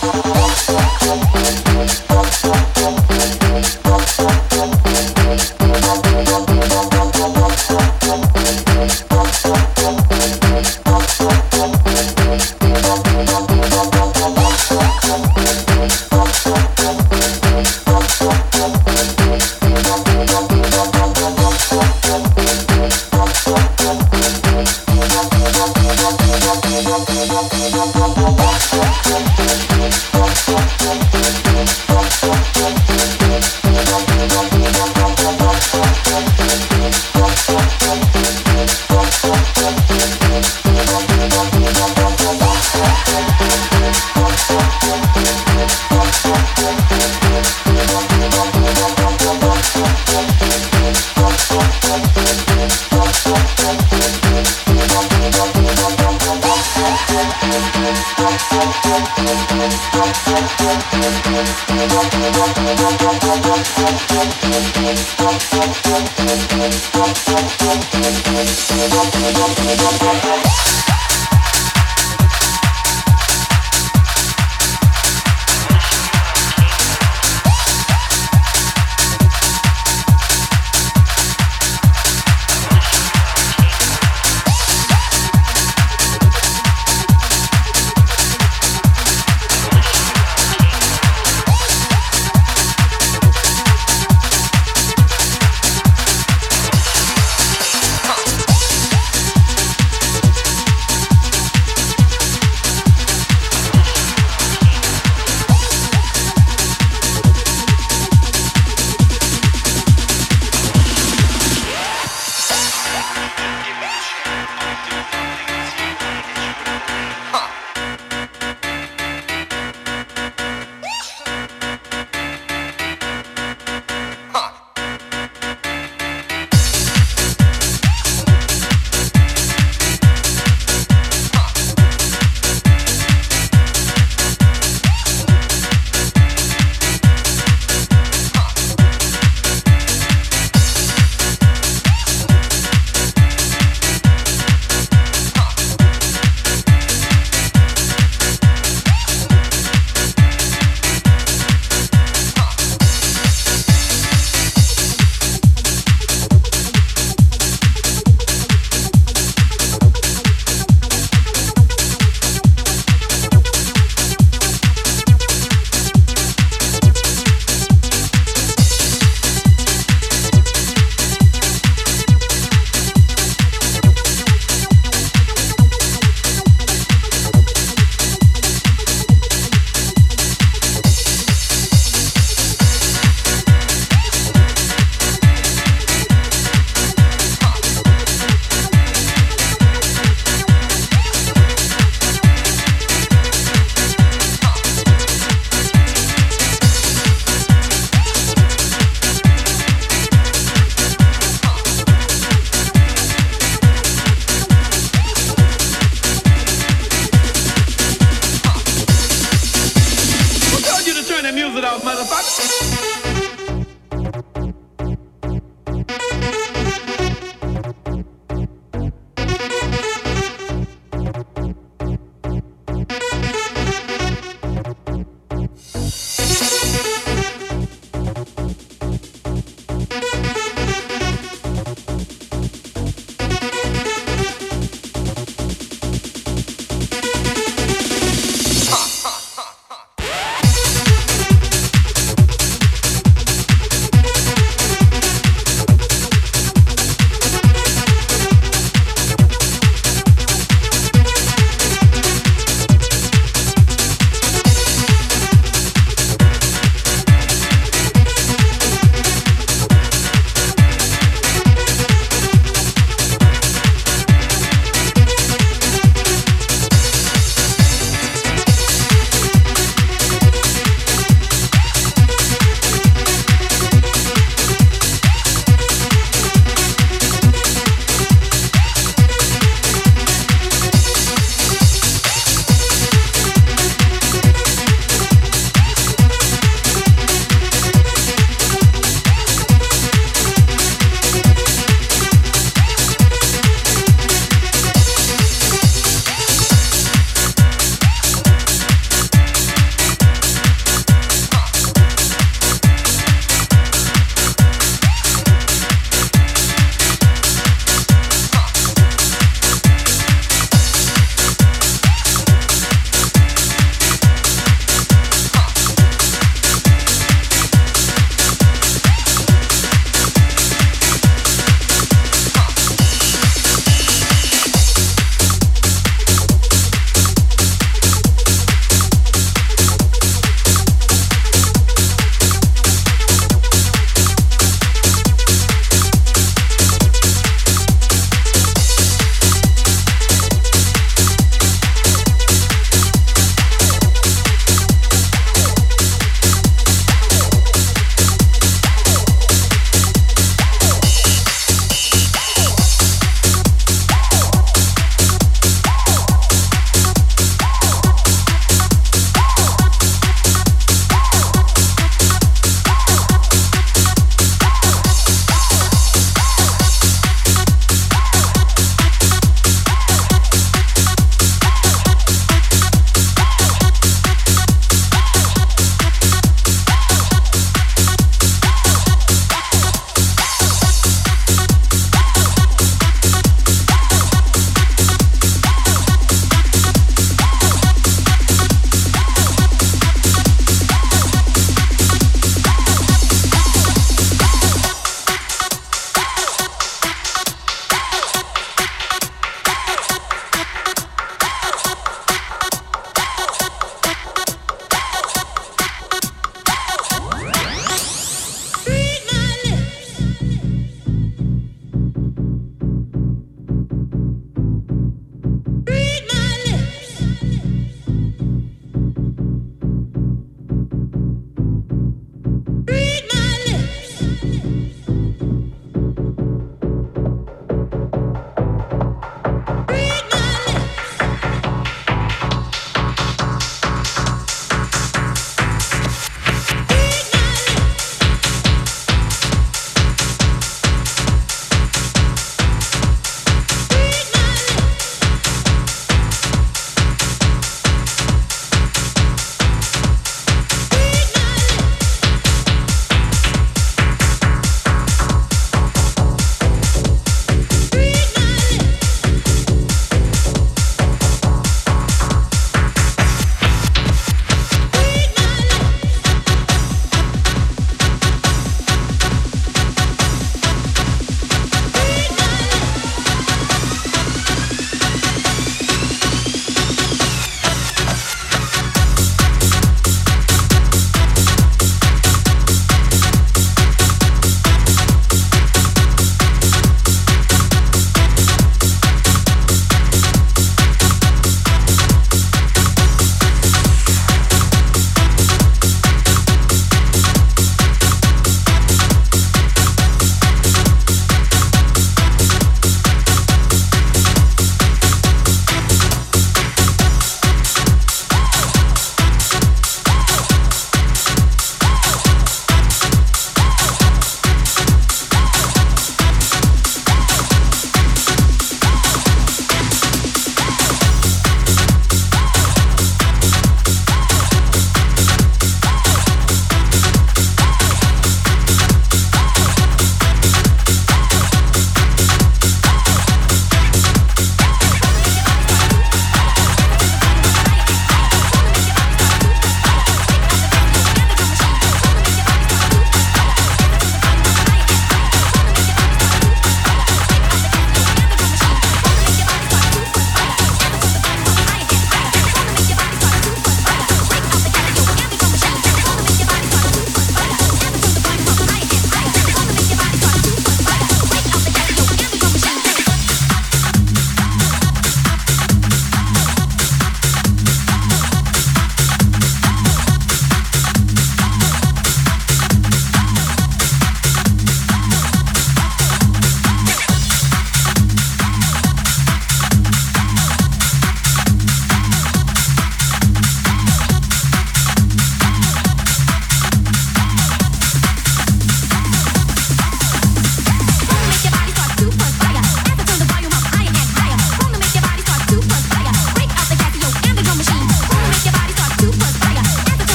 Thank music off, motherfucker.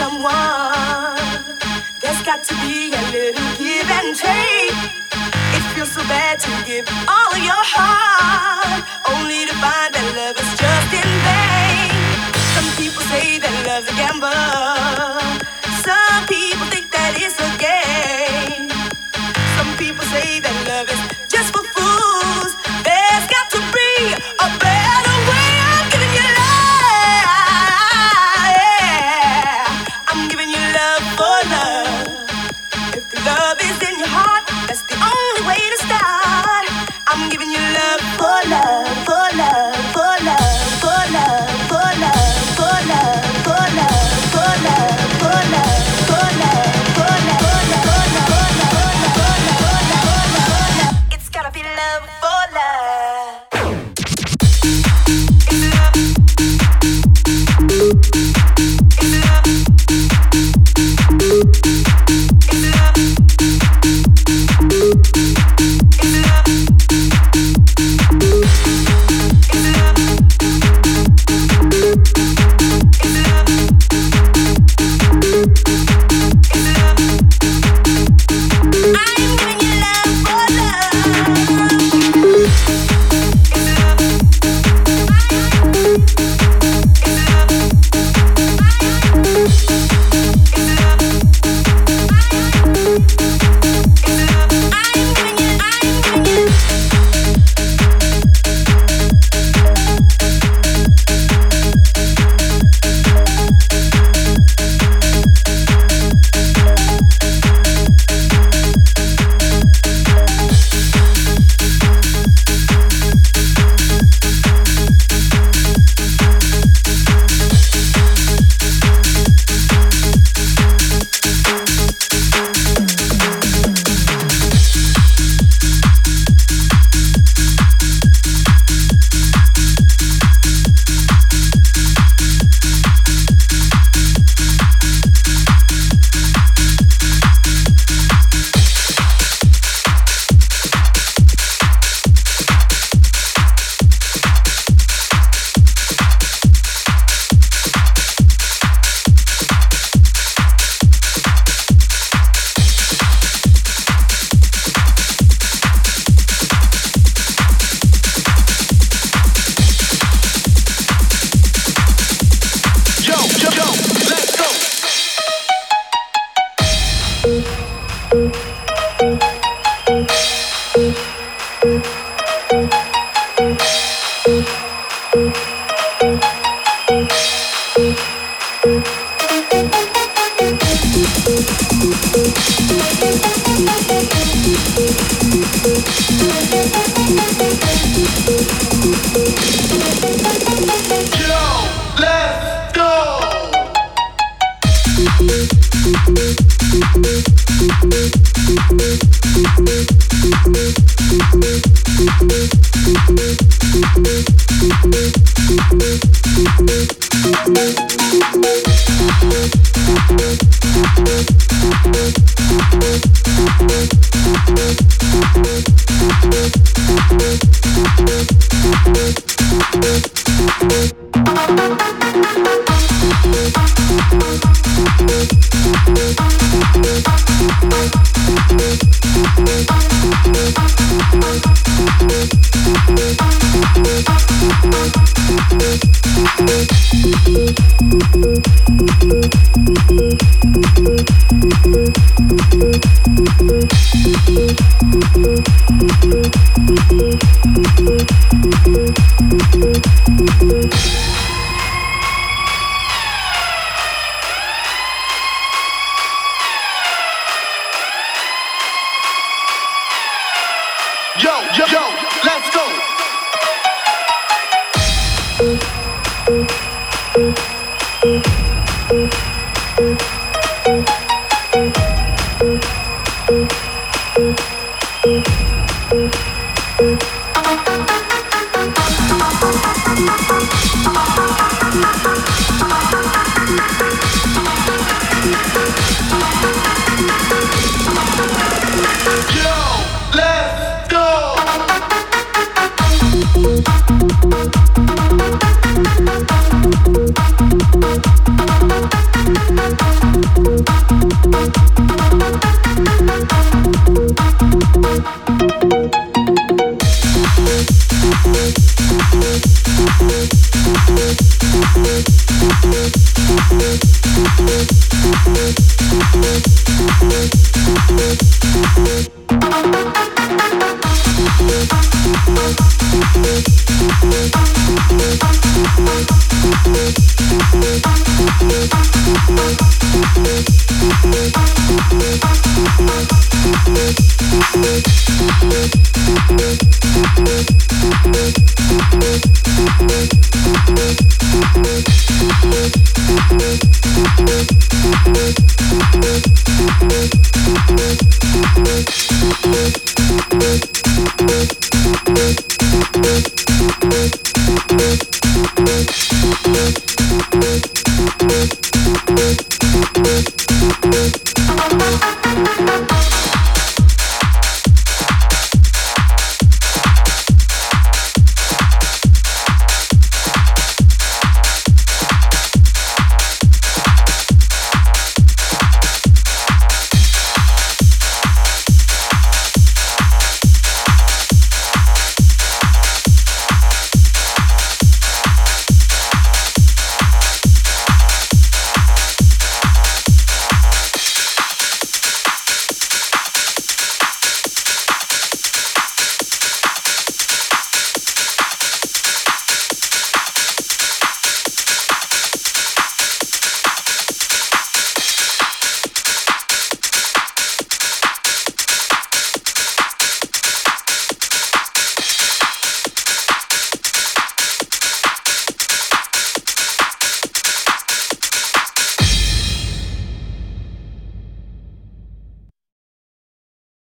someone. There's got to be a little give and take. It feels so bad to give all of your heart, only to find that love is just in vain. Some people say that love's a gamble.